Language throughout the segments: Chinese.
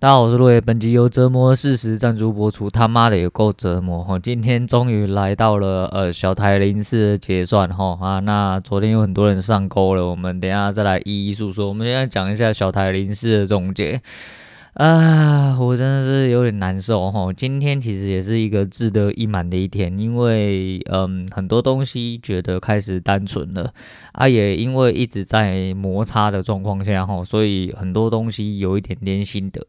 大家好，我是路野，本集由折磨事实赞助播出。他妈的也够折磨哈！今天终于来到了呃小台零四的结算哈啊！那昨天有很多人上钩了，我们等下再来一一诉说。我们现在讲一下小台零四的总结。啊，我真的是有点难受哈。今天其实也是一个志得意满的一天，因为嗯，很多东西觉得开始单纯了啊，也因为一直在摩擦的状况下哈，所以很多东西有一点点心得。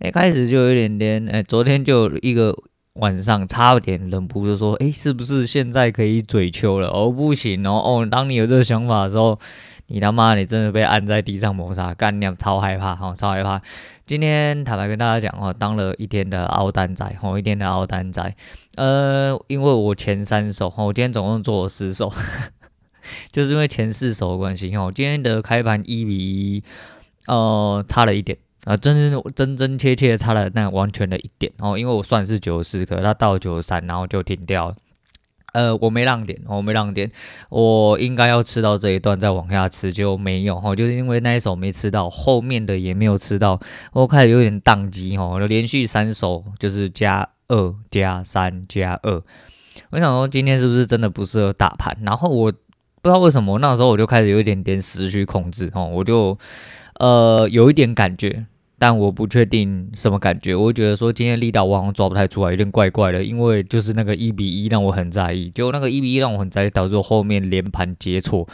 哎，开始就有一点点，哎，昨天就一个晚上差点忍不住说，哎，是不是现在可以嘴秋了？哦，不行哦，哦，当你有这个想法的时候。你他妈，你真的被按在地上摩擦，干娘超害怕，哈，超害怕。今天坦白跟大家讲，哦，当了一天的凹单仔，哈，一天的凹单仔。呃，因为我前三手，哈，我今天总共做了十手，就是因为前四手的关系，哈，今天的开盘一比一，呃，差了一点，啊，真真真真切切差了那完全的一点，哦，因为我算是九十四颗，它到九十三，然后就停掉了。呃，我没让点，我没让点，我应该要吃到这一段再往下吃就没有哈，就是因为那一手没吃到，后面的也没有吃到，我开始有点宕机哈，就连续三手就是加二加三加二，我想说今天是不是真的不适合打盘？然后我不知道为什么那时候我就开始有一点点失去控制哈，我就呃有一点感觉。但我不确定什么感觉，我觉得说今天力道我好像抓不太出来，有点怪怪的，因为就是那个一比一让我很在意，结果那个一比一让我很在意，导致我后面连盘接错，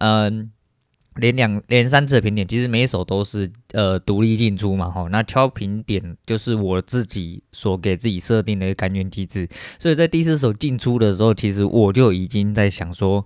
嗯，连两连三次的平点，其实每一手都是呃独立进出嘛，吼，那敲平点就是我自己所给自己设定的一个感应机制，所以在第四手进出的时候，其实我就已经在想说。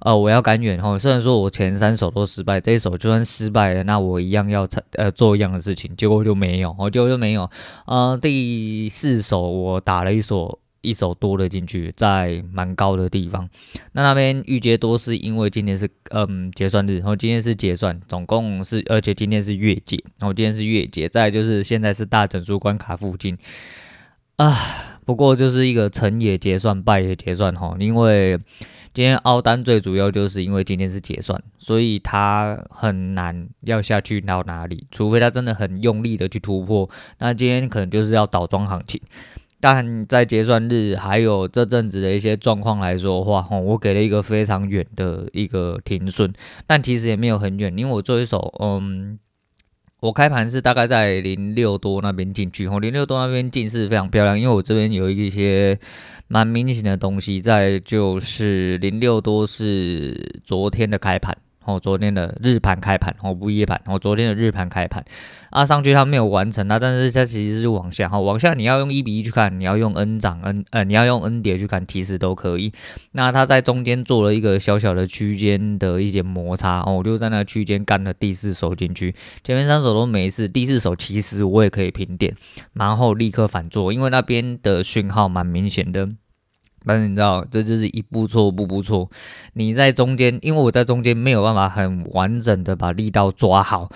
呃，我要赶远哈，虽然说我前三手都失败，这一手就算失败了，那我一样要呃做一样的事情，结果就没有，我结果就没有。呃，第四手我打了一手一手多的进去，在蛮高的地方，那那边预接多是因为今天是嗯结算日，然后今天是结算，总共是而且今天是月结，然后今天是月结，再就是现在是大整数关卡附近啊，不过就是一个成也结算，败也结算哈，因为。今天凹单最主要就是因为今天是结算，所以他很难要下去到哪里，除非他真的很用力的去突破。那今天可能就是要倒装行情，但在结算日还有这阵子的一些状况来说的话，吼，我给了一个非常远的一个停损，但其实也没有很远，因为我做一手，嗯。我开盘是大概在零六多那边进去，哦，零六多那边进是非常漂亮，因为我这边有一些蛮明显的东西在，就是零六多是昨天的开盘。哦，昨天的日盘开盘，哦，不夜盘，哦，昨天的日盘开盘，啊，上去它没有完成，啊，但是它其实是往下，哈，往下你要用一比一去看，你要用 N 涨 N，呃，你要用 N 跌去看，其实都可以。那它在中间做了一个小小的区间的一些摩擦，哦，我就在那区间干了第四手进去，前面三手都没事，第四手其实我也可以平点，然后立刻反做，因为那边的讯号蛮明显的。但是你知道，这就是一步错，步步错。你在中间，因为我在中间没有办法很完整的把力道抓好，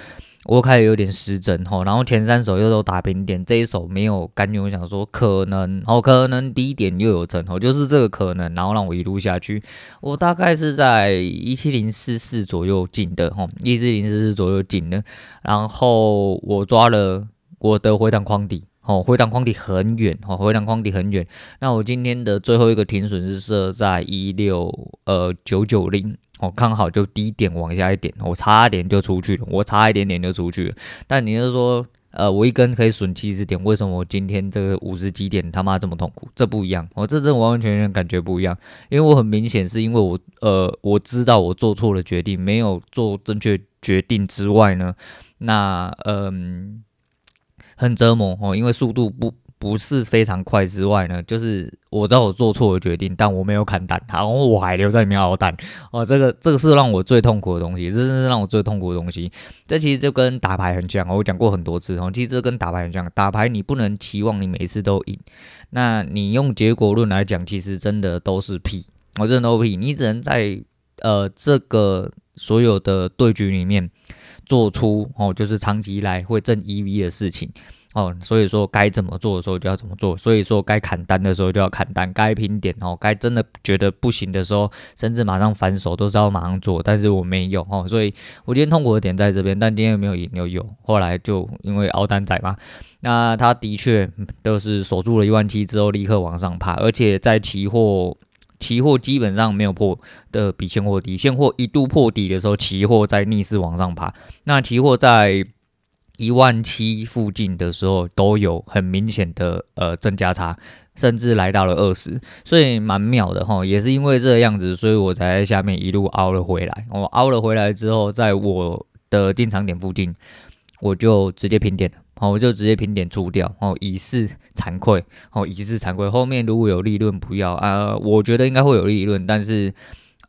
我开始有点失真吼。然后前三手又都打平点，这一手没有感觉。我想说可能，哦，可能低点又有成，哦，就是这个可能，然后让我一路下去。我大概是在一七零四四左右进的，吼，一七零四四左右进的。然后我抓了我的回弹框底。哦，回档框底很远，哦，回档框底很远。那我今天的最后一个停损是设在一六呃九九零，哦，刚好就低点往下一点，我差一点就出去了，我差一点点就出去了。但你是说，呃，我一根可以损七十点，为什么我今天这个五十几点他妈这么痛苦？这不一样，我、哦、这真完完全全感觉不一样，因为我很明显是因为我呃我知道我做错了决定，没有做正确决定之外呢，那嗯。很折磨哦，因为速度不不是非常快之外呢，就是我知道我做错了决定，但我没有砍单，然后我还留在里面熬单哦，这个这个是让我最痛苦的东西，这真是让我最痛苦的东西。这其实就跟打牌很像，我讲过很多次哦，其实这跟打牌很像，打牌你不能期望你每次都赢，那你用结果论来讲，其实真的都是屁，我真的都屁，你只能在呃这个所有的对局里面。做出哦，就是长期以来会挣 EV 的事情，哦，所以说该怎么做的时候就要怎么做，所以说该砍单的时候就要砍单，该拼点哦，该真的觉得不行的时候，甚至马上反手都是要马上做，但是我没有哦，所以我今天痛苦的点在这边，但今天有没有赢又有，后来就因为熬单仔嘛，那他的确都是守住了一万七之后立刻往上爬，而且在期货，期货基本上没有破的比现货低，现货一度破底的时候，期货在逆势往上爬，那期货在。一万七附近的时候都有很明显的呃增加差，甚至来到了二十，所以蛮妙的哈。也是因为这样子，所以我才在下面一路凹了回来。我凹了回来之后，在我的进场点附近，我就直接平点了，好，我就直接平点出掉，哦，以示惭愧，哦，以示惭愧。后面如果有利润不要啊，我觉得应该会有利润，但是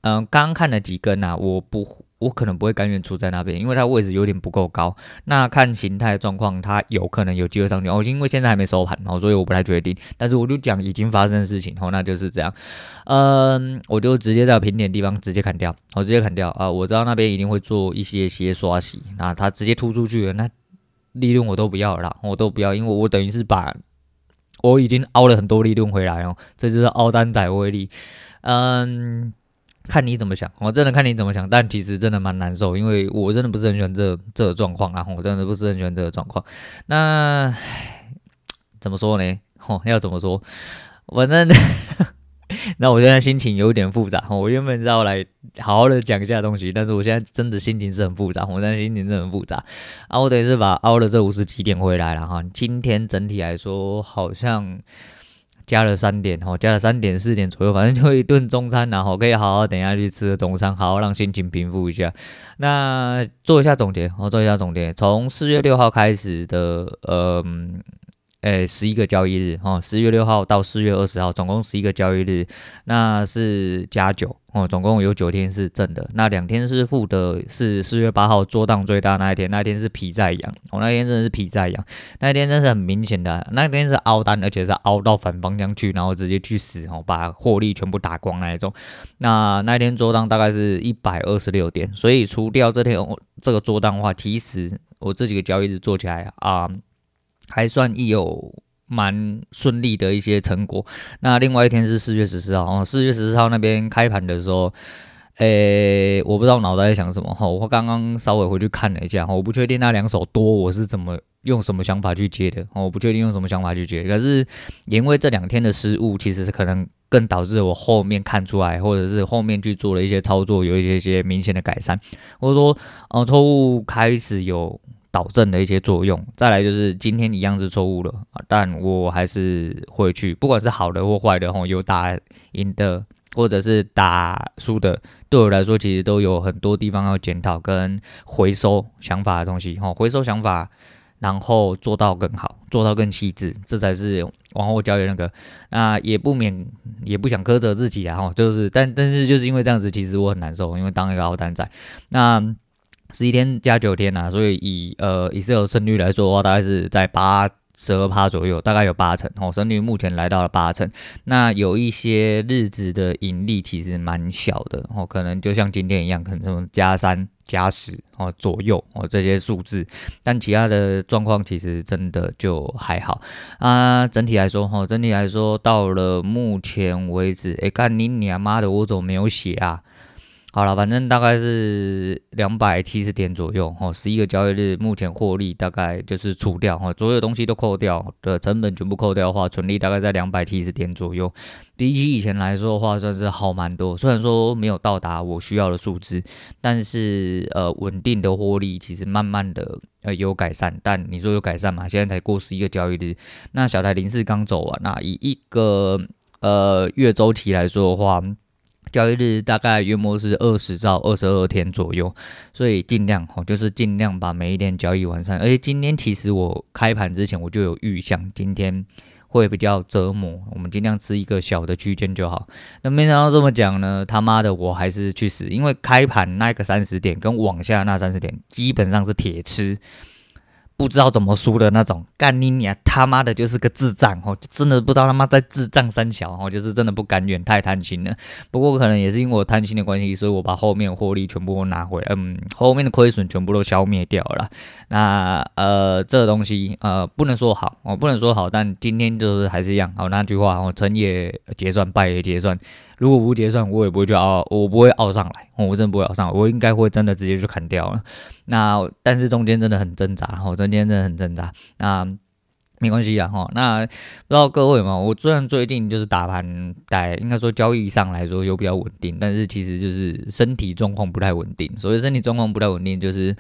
嗯，刚看了几根呐，我不。我可能不会甘愿出在那边，因为它位置有点不够高。那看形态状况，它有可能有机会上去。哦，因为现在还没收盘哦，所以我不太确定。但是我就讲已经发生的事情哦，那就是这样。嗯，我就直接在平点地方直接砍掉，我直接砍掉啊！我知道那边一定会做一些些刷洗，那它直接突出去了，那利润我都不要了，我都不要，因为我等于是把我已经凹了很多利润回来哦，这就是凹单仔威力。嗯。看你怎么想，我真的看你怎么想，但其实真的蛮难受，因为我真的不是很喜欢这、这个状况啊，我真的不是很喜欢这个状况。那怎么说呢？哦，要怎么说？反正 那我现在心情有点复杂。我原本是要来好好的讲一下东西，但是我现在真的心情是很复杂，我现在心情是很复杂。啊，我等于是把凹了这五十几点回来了哈。今天整体来说好像。加了三点，加了三点四点左右，反正就一顿中餐，然后可以好好等一下去吃中餐，好好让心情平复一下。那做一下总结，我做一下总结，从四月六号开始的，嗯。诶，十一个交易日哦，十月六号到四月二十号，总共十一个交易日，那是加九哦，总共有九天是正的，那两天是负的，是四月八号做档最大那一天，那一天是皮在痒，哦，那天真的是皮在痒，那一天真是很明显的，那天是凹单，而且是凹到反方向去，然后直接去死哦，把获利全部打光那一种，那那一天做档大概是一百二十六点，所以除掉这天我这个做档的话，其实我这几个交易日做起来啊。还算有蛮顺利的一些成果。那另外一天是四月十四号哦，四月十四号那边开盘的时候，诶、我不知道脑袋在想什么哈。我刚刚稍微回去看了一下，我不确定那两手多我是怎么用什么想法去接的，我不确定用什么想法去接。可是因为这两天的失误，其实是可能更导致我后面看出来，或者是后面去做了一些操作，有一些些明显的改善，或者说，呃，错误开始有。导正的一些作用，再来就是今天一样是错误了，但我还是会去，不管是好的或坏的吼，有打赢的或者是打输的，对我来说其实都有很多地方要检讨跟回收想法的东西吼，回收想法，然后做到更好，做到更细致，这才是往后交易那个。那也不免也不想苛责自己啊吼，就是但但是就是因为这样子，其实我很难受，因为当一个凹单仔，那。十一天加九天呐、啊，所以以呃以这个胜率来说的话，大概是在八十二趴左右，大概有八成哦，胜率目前来到了八成。那有一些日子的盈利其实蛮小的哦，可能就像今天一样，可能什么加三加十哦左右哦这些数字，但其他的状况其实真的就还好啊。整体来说哈，整体来说到了目前为止，哎，干你娘妈的，我怎么没有写啊？好了，反正大概是两百七十点左右，哦，十一个交易日，目前获利大概就是除掉，哈，所有东西都扣掉的成本全部扣掉的话，纯利大概在两百七十点左右。比起以前来说的话，算是好蛮多。虽然说没有到达我需要的数字，但是呃，稳定的获利其实慢慢的呃有改善。但你说有改善嘛？现在才过十一个交易日，那小台零四刚走完，那以一个呃月周期来说的话。交易日大概约莫是二十到二十二天左右，所以尽量哦，就是尽量把每一天交易完善。而且今天其实我开盘之前我就有预想，今天会比较折磨，我们尽量吃一个小的区间就好。那没想到这么讲呢，他妈的我还是去死，因为开盘那个三十点跟往下那三十点基本上是铁吃。不知道怎么输的那种，干你娘他妈的就是个智障哦，真的不知道他妈在智障三小哦，就是真的不甘愿，太贪心了。不过可能也是因为我贪心的关系，所以我把后面获利全部都拿回来，嗯，后面的亏损全部都消灭掉了。那呃，这东西呃不能说好哦，不能说好，但今天就是还是一样，好那句话哦，成也结算，败也结算。如果不结算，我也不会去熬，我不会熬上来，我真的不会熬上来，我应该会真的直接就砍掉了。那但是中间真的很挣扎，哈，中间真的很挣扎。那没关系啊，哈。那不知道各位嘛，我虽然最近就是打盘在应该说交易上来说有比较稳定，但是其实就是身体状况不太稳定。所以身体状况不太稳定，就是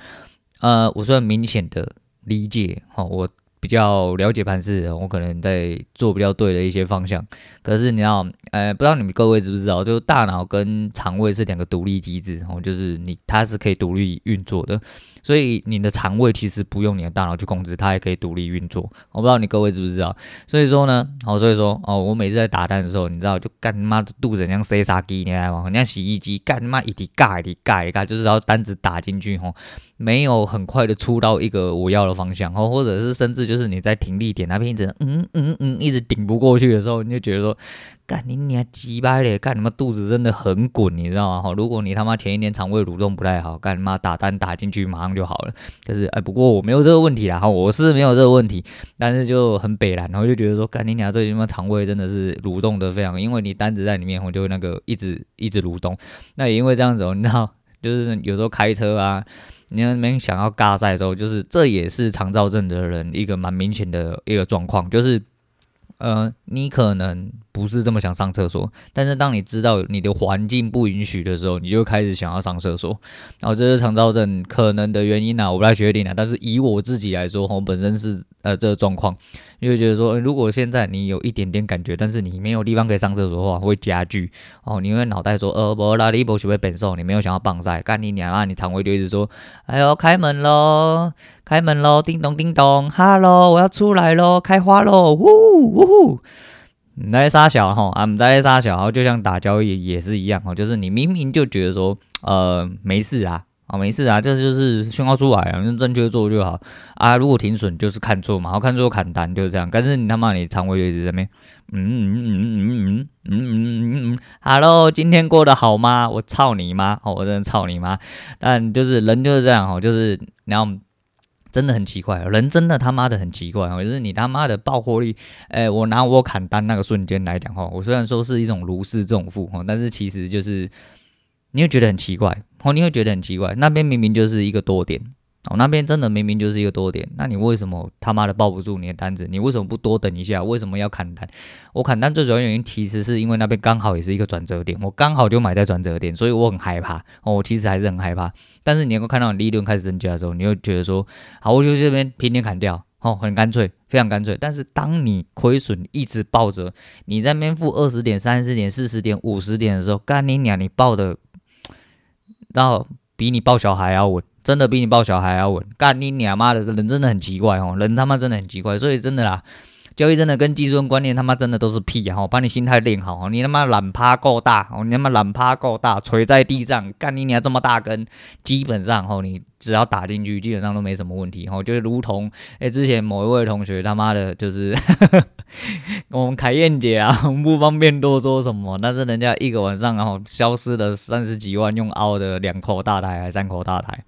呃，我算明显的理解，哈，我。比较了解盘势，我可能在做比较对的一些方向。可是你要，呃，不知道你们各位知不知道，就大脑跟肠胃是两个独立机制，然后，就是你它是可以独立运作的。所以你的肠胃其实不用你的大脑去控制，它也可以独立运作。我不知道你各位知不知道。所以说呢，好，所以说哦，我每次在打单的时候，你知道就干妈的肚子像塞沙机，你知道吗？像洗衣机干妈一滴盖一滴盖一盖，就是要单子打进去吼，没有很快的出到一个我要的方向，哦，或者是甚至就是你在停力点那边一直嗯嗯嗯一直顶不过去的时候，你就觉得说。干你你还鸡掰咧！干你妈肚子真的很滚，你知道吗？哈，如果你他妈前一天肠胃蠕动不太好，干你妈打单打进去马上就好了。可是哎，不过我没有这个问题啦，哈，我是没有这个问题，但是就很北烂，然后就觉得说，干你娘最近他妈肠胃真的是蠕动的非常，因为你单子在里面，我就那个一直一直蠕动。那也因为这样子，你知道，就是有时候开车啊，你那边想要尬赛的时候，就是这也是肠躁症的人一个蛮明显的一个状况，就是。呃，你可能不是这么想上厕所，但是当你知道你的环境不允许的时候，你就开始想要上厕所。然后这是肠躁症可能的原因呢、我不太确定啊。但是以我自己来说，我本身是呃这个状况，因为觉得说，如果现在你有一点点感觉，但是你没有地方可以上厕所的话，会加剧哦。你会脑袋说，呃，不拉力不学会本瘦，你没有想要棒晒，干你娘啊！你肠胃就一直说，哎呦，开门喽。开门喽！叮咚叮咚，哈喽，我要出来喽！开花喽！呜呜呼！你在杀小哈，啊，你在杀小，就像打交易也是一样哈，就是你明明就觉得说，呃，没事啊，啊，没事啊，这就是讯号出来啊，用正确做就好啊。如果停损就是看错嘛，然后看错砍单就是这样。但是你他妈你仓位就一直在那边，嗯嗯嗯嗯嗯嗯嗯嗯嗯，哈喽，今天过得好吗？我操你妈！哦，我真的操你妈！但就是人就是这样哦，就是然后。真的很奇怪，人真的他妈的很奇怪哦，就是你他妈的爆获利，哎，我拿我砍单那个瞬间来讲哈，我虽然说是一种如释重负哈，但是其实就是你会觉得很奇怪哦，你会觉得很奇怪，那边明明就是一个多点。哦，那边真的明明就是一个多点，那你为什么他妈的抱不住你的单子？你为什么不多等一下？为什么要砍单？我砍单最主要原因其实是因为那边刚好也是一个转折点，我刚好就买在转折点，所以我很害怕。哦，我其实还是很害怕。但是你能够看到利润开始增加的时候，你会觉得说，好，我就这边平点砍掉，哦，很干脆，非常干脆。但是当你亏损一直抱着，你在那边负二十点、三十点、四十点、五十点的时候，干你娘，你抱的，到比你抱小孩要稳。真的比你抱小孩要稳，干你娘妈的，人真的很奇怪哦，人他妈真的很奇怪，所以真的啦，交易真的跟技术观念他妈真的都是屁啊！把你心态练好，你他妈懒趴够大，你他妈懒趴够大，垂在地上，干你娘这么大根，基本上哦，你只要打进去，基本上都没什么问题哦，就如同哎、欸，之前某一位同学他妈的，就是 我们凯燕姐啊，不方便多说什么，但是人家一个晚上然后消失了三十几万，用凹的两口大台还三口大台。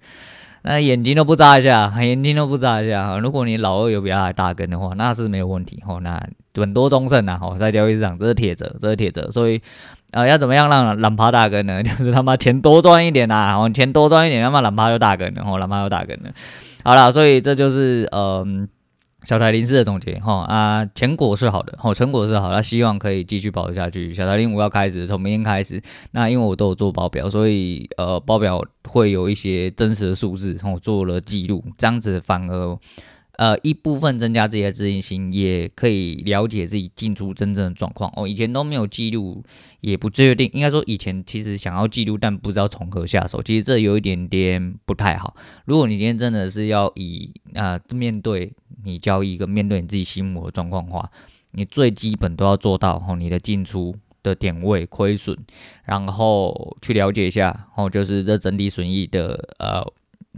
那眼睛都不眨一下，眼睛都不眨一下。如果你老二有比他大根的话，那是没有问题。吼，那稳多中胜呐。吼，在交易市场这是铁则，这是铁则。所以，呃，要怎么样让懒趴大根呢？就是他妈钱多赚一点呐，哦，钱多赚一点，他妈懒趴就大根了，吼，懒趴就大根了。好了，所以这就是嗯。小台零四的总结哈啊，成果是好的，哈，成果是好那，希望可以继续保持下去。小台林五要开始，从明天开始，那因为我都有做报表，所以呃，报表会有一些真实的数字，我做了记录，这样子反而。呃，一部分增加自己的自信心，也可以了解自己进出真正的状况。哦，以前都没有记录，也不确定。应该说，以前其实想要记录，但不知道从何下手。其实这有一点点不太好。如果你今天真的是要以啊、面对你交易跟面对你自己心魔的状况的话，你最基本都要做到哦，你的进出的点位亏损，然后去了解一下哦，就是这整体损益的呃。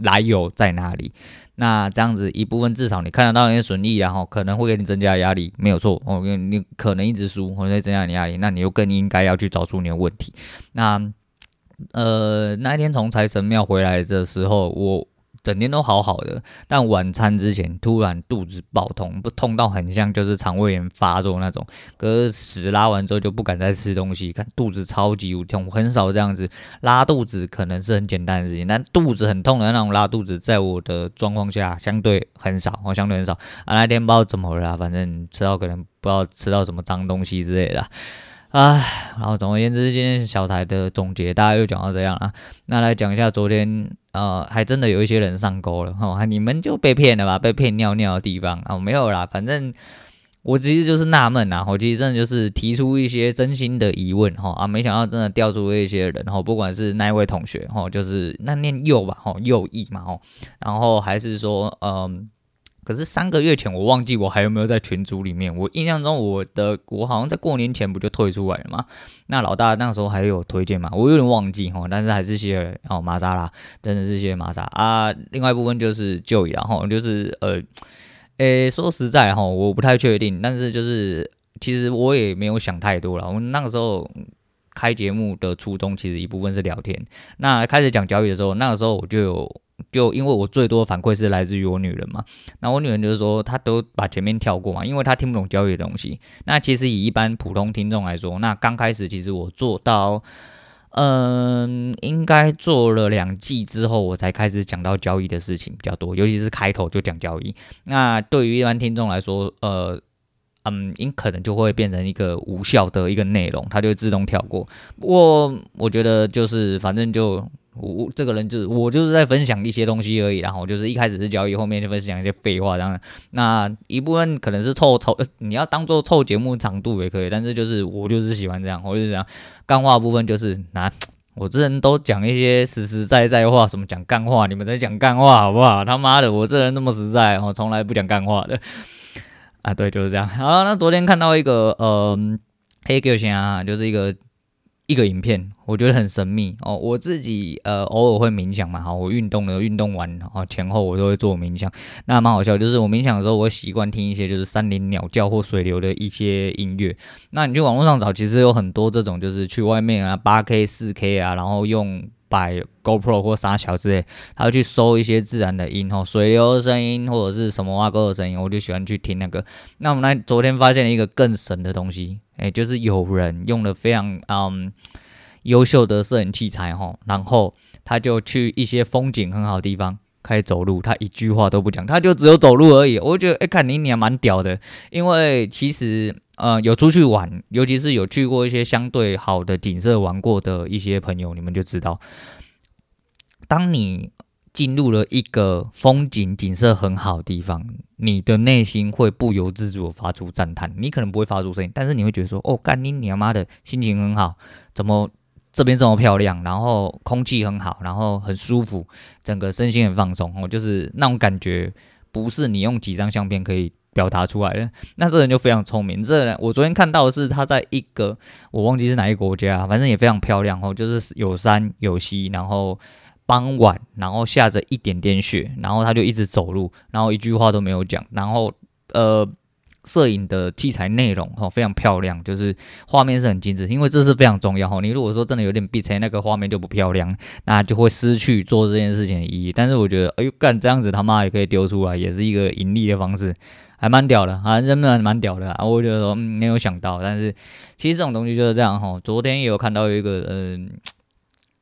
来由在哪里？那这样子一部分至少你看得到那些损益，然后可能会给你增加压力，没有错。哦，你可能一直输，或者增加你压力，那你又更应该要去找出你的问题。那呃，那一天从财神庙回来的时候，我。整天都好好的，但晚餐之前突然肚子爆痛，不痛到很像就是肠胃炎发作那种。可是屎拉完之后就不敢再吃东西，看肚子超级无痛，很少这样子拉肚子，可能是很简单的事情，但肚子很痛的那种拉肚子，在我的状况下相对很少，我，相对很少。啊，那天不知道怎么了，反正吃到可能不知道吃到什么脏东西之类的。唉，然后总而言之，今天小台的总结大概又讲到这样了。那来讲一下昨天，呃，还真的有一些人上钩了哈，你们就被骗了吧？被骗尿尿的地方啊，没有啦。反正我其实就是纳闷啊，我其实真的就是提出一些真心的疑问哈啊，没想到真的调出了一些人哈，不管是那一位同学哈，就是那念右吧哈，右翼嘛哈，然后还是说嗯。可是三个月前，我忘记我还有没有在群组里面。我印象中，我的我好像在过年前不就退出来了吗？那老大那个时候还有推荐吗？我有点忘记哈，但是还是谢谢哦玛莎拉，真的是谢谢玛莎啊。另外一部分就是就然后就是呃，诶、说实在哈，我不太确定，但是就是其实我也没有想太多了。我们那个时候开节目的初衷，其实一部分是聊天。那开始讲交易的时候，那个时候我就有。就因为我最多的反馈是来自于我女人嘛，那我女人就是说她都把前面跳过嘛，因为她听不懂交易的东西。那其实以一般普通听众来说，那刚开始其实我做到，嗯，应该做了两季之后，我才开始讲到交易的事情比较多，尤其是开头就讲交易。那对于一般听众来说，呃，嗯，应可能就会变成一个无效的一个内容，它就自动跳过。不过我觉得就是反正就。我这个人就是我就是在分享一些东西而已，然后就是一开始是交易，后面就分享一些废话，这样。那一部分可能是凑凑，你要当做凑节目长度也可以，但是就是我就是喜欢这样，我就是这样。干话部分就是拿我这人都讲一些实实在在话，什么讲干话，你们在讲干话好不好？他妈的，我这人那么实在，我从来不讲干话的。啊，对，就是这样。好，那昨天看到一个呃黑狗先啊，就是一个。一个影片，我觉得很神秘哦。我自己呃偶尔会冥想嘛，好，我运动了，运动完然后前后我都会做冥想，那蛮好笑。就是我冥想的时候，我习惯听一些就是山林鸟叫或水流的一些音乐。那你去网络上找，其实有很多这种，就是去外面啊，八 K、四 K 啊，然后用摆 GoPro 或啥小之类，他会去搜一些自然的音吼，水流的声音或者是什么挖沟的声音，我就喜欢去听那个。那我们来昨天发现了一个更神的东西。哎，就是有人用了非常嗯优秀的摄影器材吼，然后他就去一些风景很好的地方开始走路，他一句话都不讲，他就只有走路而已。我觉得哎，看你你还蛮屌的，因为其实呃有出去玩，尤其是有去过一些相对好的景色玩过的一些朋友，你们就知道，当你。进入了一个风景景色很好的地方，你的内心会不由自主的发出赞叹。你可能不会发出声音，但是你会觉得说：“哦，干你你妈的，心情很好，怎么这边这么漂亮？然后空气很好，然后很舒服，整个身心很放松。”哦，就是那种感觉，不是你用几张相片可以表达出来的。那这个人就非常聪明。这个人我昨天看到的是他在一个我忘记是哪一个国家，反正也非常漂亮哦，就是有山有溪，然后。傍晚，然后下着一点点雪，然后他就一直走路，然后一句话都没有讲，然后呃，摄影的器材内容哈非常漂亮，就是画面是很精致，因为这是非常重要哈。你如果说真的有点闭塞，那个画面就不漂亮，那就会失去做这件事情的意义。但是我觉得，哎呦干这样子他妈也可以丢出来，也是一个盈利的方式，还蛮屌的啊，真的蛮屌的啊。我觉得说嗯没有想到，但是其实这种东西就是这样哈。昨天也有看到一个嗯。呃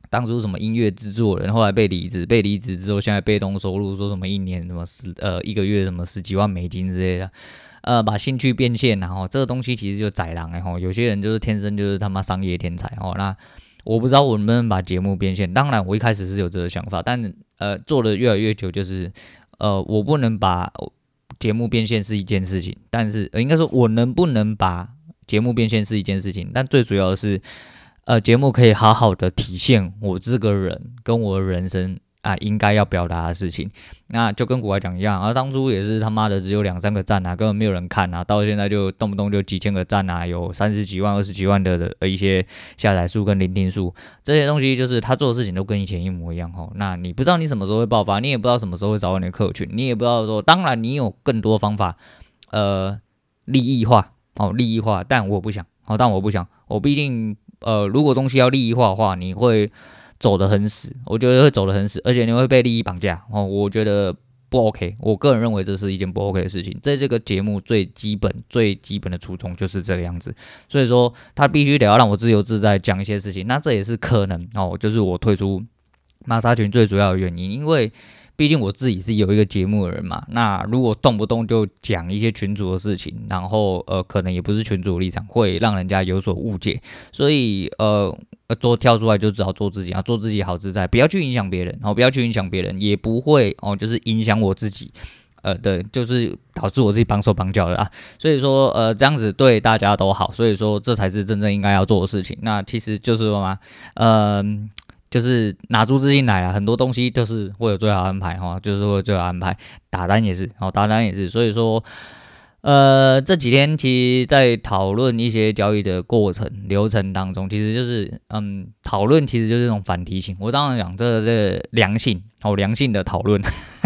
当初什么音乐制作人，后来被离职，被离职之后，现在被动收入说什么一年什么十呃一个月什么十几万美金之类的，呃，把兴趣变现，然后这个东西其实就宰狼哎吼，有些人就是天生就是他妈商业天才哦。那我不知道我能不能把节目变现，当然我一开始是有这个想法，但呃做的越来越久，就是呃我不能把节目变现是一件事情，但是呃应该说我能不能把节目变现是一件事情，但最主要的是。呃，节目可以好好的体现我这个人跟我的人生啊，应该要表达的事情，那就跟国外讲一样，而当初也是他妈的只有两三个赞啊，根本没有人看啊，到现在就动不动就几千个赞啊，有三十几万、二十几万的的一些下载数跟聆听数，这些东西就是他做的事情都跟以前一模一样吼。那你不知道你什么时候会爆发，你也不知道什么时候会找到你的客群，你也不知道说，当然你有更多方法，呃，利益化哦，利益化，但我不想哦，但我不想，我毕竟呃，如果东西要利益化的话，你会。走得很死，我觉得会走得很死，而且你会被利益绑架哦。我觉得不 OK，我个人认为这是一件不 OK 的事情。在这个节目最基本、最基本的初衷就是这个样子，所以说他必须得要让我自由自在讲一些事情。那这也是可能哦，就是我退出马沙群最主要的原因，因为。毕竟我自己是有一个节目的人嘛，那如果动不动就讲一些群主的事情，然后呃，可能也不是群主的立场，会让人家有所误解，所以呃，多跳出来就只好做自己啊，做自己好自在，不要去影响别人，然后不要去影响别人，也不会哦，就是影响我自己，呃，对，就是导致我自己绑手绑脚的啊，所以说呃，这样子对大家都好，所以说这才是真正应该要做的事情。那其实就是说嘛，嗯、就是拿出自信来了，很多东西都是会有最好安排哈，就是会有最好安排，打单也是，哦，打单也是，所以说，呃，这几天其实在讨论一些交易的过程流程当中，其实就是，嗯，讨论其实就是一种反提醒。我当然讲这个是良性哦，良性的讨论，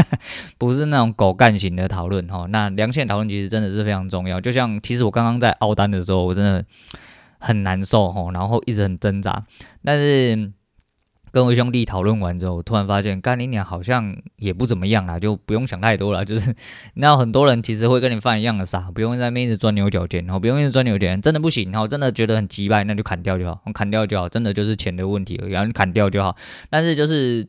不是那种狗干型的讨论哈。那良性讨论其实真的是非常重要。就像其实我刚刚在凹单的时候，我真的很难受哈，然后一直很挣扎，但是。跟我兄弟讨论完之后，突然发现干你娘好像也不怎么样啦，就不用想太多了。就是你知道很多人其实会跟你犯一样的傻，不用在那边一直钻牛角尖，然后不用一直钻牛角尖，真的不行，然后真的觉得很鸡掰，那就砍掉就好，砍掉就好，真的就是钱的问题而已，然后你砍掉就好。但是就是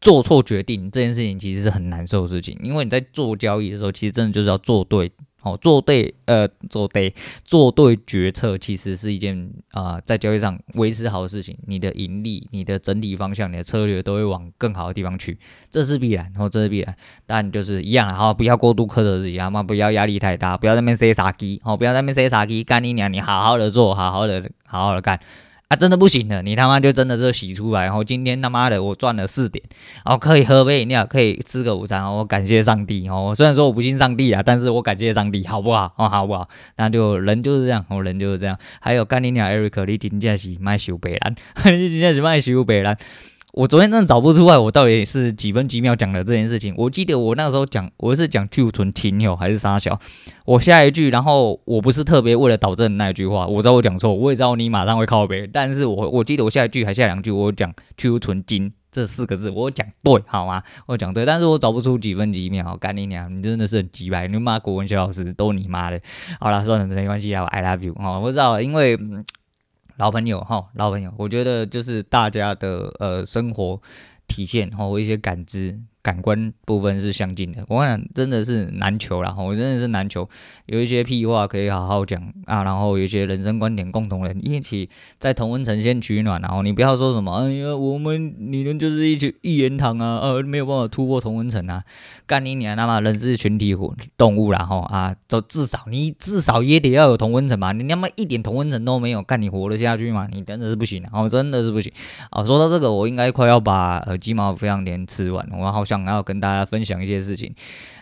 做错决定这件事情其实是很难受的事情，因为你在做交易的时候，其实真的就是要做对。哦，做对，呃，做对，做对决策，其实是一件啊、在交易上维持好的事情。你的盈利，你的整体方向，你的策略都会往更好的地方去，这是必然，然、哦、后这是必然。但就是一样，好、哦，不要过度苛责自己，啊嘛？不要压力太大，不要在那边塞傻鸡，哦，不要在那边塞傻鸡，干你娘，你好好的做，好好的，好好的干。啊，真的不行了，你他妈就真的是洗出来，然后今天他妈的我赚了四点，然后可以喝杯饮料，可以吃个午餐，我感谢上帝哦。虽然说我不信上帝啊，但是我感谢上帝，好不好？哦，好不好？那就人就是这样，哦人就是这样。还有干你娘，Eric，你真的是卖修白兰，你真的是卖修白兰。我昨天真的找不出来，我到底是几分几秒讲的这件事情。我记得我那个时候讲，我是讲去存停有还是啥小？我下一句，然后我不是特别为了导正那一句话，我知道我讲错，我也知道你马上会靠北，但是我我记得我下一句还下两句，我讲去存金这四个字，我讲对好吗？我讲对，但是我找不出几分几秒。干你娘，你真的是很鸡掰，你妈国文学老师都你妈的。好了，算了，没关系啊，I love you 哦，我知道，因为。老朋友哈，老朋友，我觉得就是大家的呃生活体现哈，我一些感知。感官部分是相近的，我看真的是难求啦，我真的是难求，有一些屁话可以好好讲啊，然后有一些人生观点共同人一起在同温层先取暖，然后你不要说什么，哎呀，我们你们就是一起一言堂啊，呃，没有办法突破同温层啊，干你娘他妈，人是群体活动物然后啊，就至少你至少也得要有同温层嘛，你他妈一点同温层都没有，干你活得下去吗？你真的是不行，哦，真的是不行啊。说到这个，我应该快要把呃鸡毛飞扬点吃完，我好。想要跟大家分享一些事情，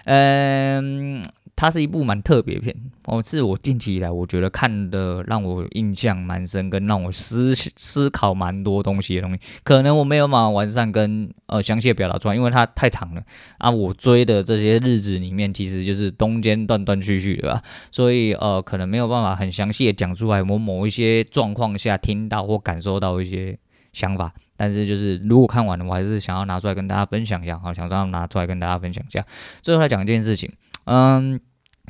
嗯，它是一部蛮特别片哦，是我近期以来我觉得看的让我印象蛮深，跟让我思思考蛮多东西的东西，可能我没有办法完善跟呃详细的表达出来，因为它太长了啊。我追的这些日子里面，其实就是中间断断续续的吧，所以呃，可能没有办法很详细的讲出来我某一些状况下听到或感受到一些想法。但是就是如果看完了，我还是想要拿出来跟大家分享一下，好，想要拿出来跟大家分享一下。最后来讲一件事情，嗯，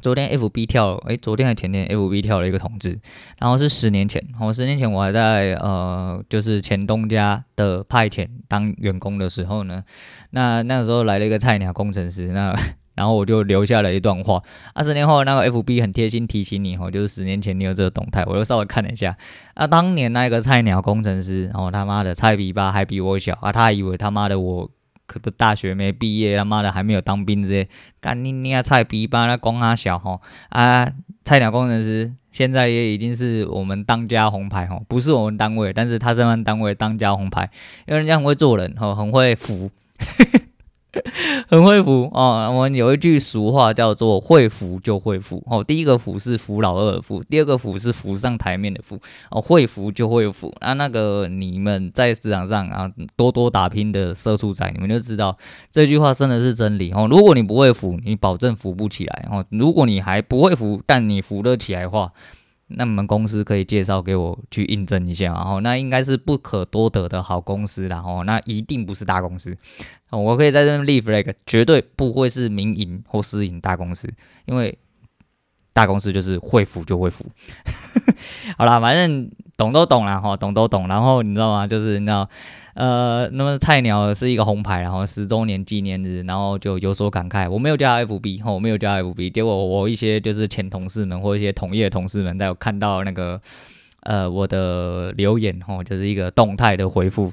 昨天 FB 跳，诶、欸，昨天还前天 FB 跳了一个通知，然后是十年前，我十年前我还在呃，就是前东家的派遣当员工的时候呢，那那个时候来了一个菜鸟工程师，那。然后我就留下了一段话，二十年后那个 FB 很贴心提醒你哦，就是十年前你有这个动态，我就稍微看了一下。啊，当年那个菜鸟工程师，哦他妈的菜比吧还比我小啊，他还以为他妈的我可不大学没毕业，他妈的还没有当兵这些，干你你啊菜比吧那光他小吼啊，菜鸟工程师现在也已经是我们当家红牌哦，不是我们单位，但是他是他们单位当家红牌，因为人家很会做人哦，很会服。很会服哦，我们有一句俗话叫做“会服就会服”哦。第一个服是扶老二的服，第二个服是扶上台面的服哦。会服就会服啊，那个你们在职场上啊多多打拼的社畜仔，你们就知道这句话真的是真理哦。如果你不会扶，你保证扶不起来哦。如果你还不会扶，但你扶得起来的话，那你们公司可以介绍给我去印证一下，然后那应该是不可多得的好公司，然后那一定不是大公司，我可以在这边立 flag，绝对不会是民营或私营大公司，因为大公司就是会服就会服。好啦，反正懂都懂啦，哈，懂都懂。然后你知道吗？就是你知道。呃，那么菜鸟是一个红牌，然后十周年纪念日，然后就有所感慨。我没有加 FB，吼，我没有加 FB。结果我一些就是前同事们或一些同业同事们，在有看到那个呃我的留言，吼，就是一个动态的回复。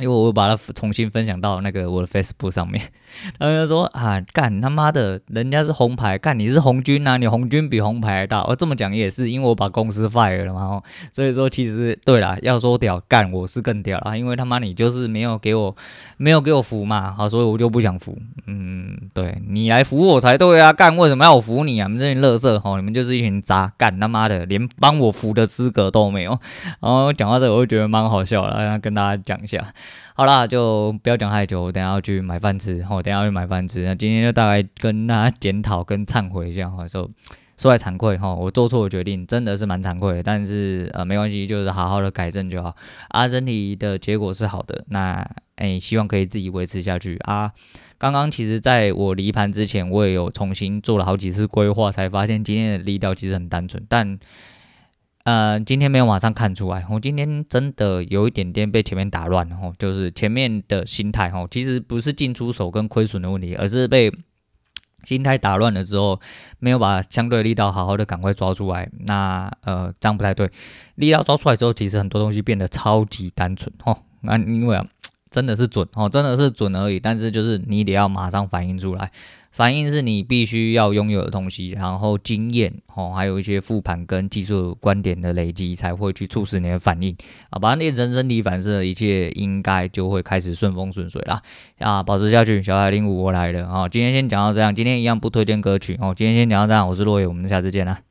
因为我把它重新分享到那个我的 Facebook 上面，然后就说啊，干他妈的，人家是红牌，干你是红军啊，你红军比红牌还大。我这么讲也是，因为我把公司 fire 了嘛，所以说其实对啦，要说屌干我是更屌啦，因为他妈你就是没有给我没有给我服嘛，好，所以我就不想服。嗯，对你来服我才对啊，干为什么要我服你啊？你们这群乐色吼，你们就是一群渣，干他妈的连帮我服的资格都没有。然后讲到这，我就觉得蛮好笑了，然后跟大家讲一下。好啦，就不要讲太久，我等下要去买饭吃。好，等下要去买饭吃。那今天就大概跟大家检讨跟忏悔一下好，说说来惭愧哈，我做错的决定真的是蛮惭愧的，但是呃没关系，就是好好的改正就好。啊，整体的结果是好的，那诶希望可以自己维持下去啊。刚刚其实在我离盘之前，我也有重新做了好几次规划，才发现今天的力道其实很单纯，但。呃，今天没有马上看出来，我今天真的有一点点被前面打乱了，吼，就是前面的心态，吼，其实不是进出手跟亏损的问题，而是被心态打乱了之后，没有把相对力道好好的赶快抓出来，那呃，这样不太对，力道抓出来之后，其实很多东西变得超级单纯，吼，那因为啊，真的是准，哦，真的是准而已，但是就是你得要马上反应出来。反应是你必须要拥有的东西，然后经验哦，还有一些复盘跟技术观点的累积，才会去促使你的反应啊，把它练成身体反射，一切应该就会开始顺风顺水啦啊！保持下去，小海零五我来了啊！今天先讲到这样，今天一样不推荐歌曲哦，今天先讲到这样，我是落野，我们下次见啦。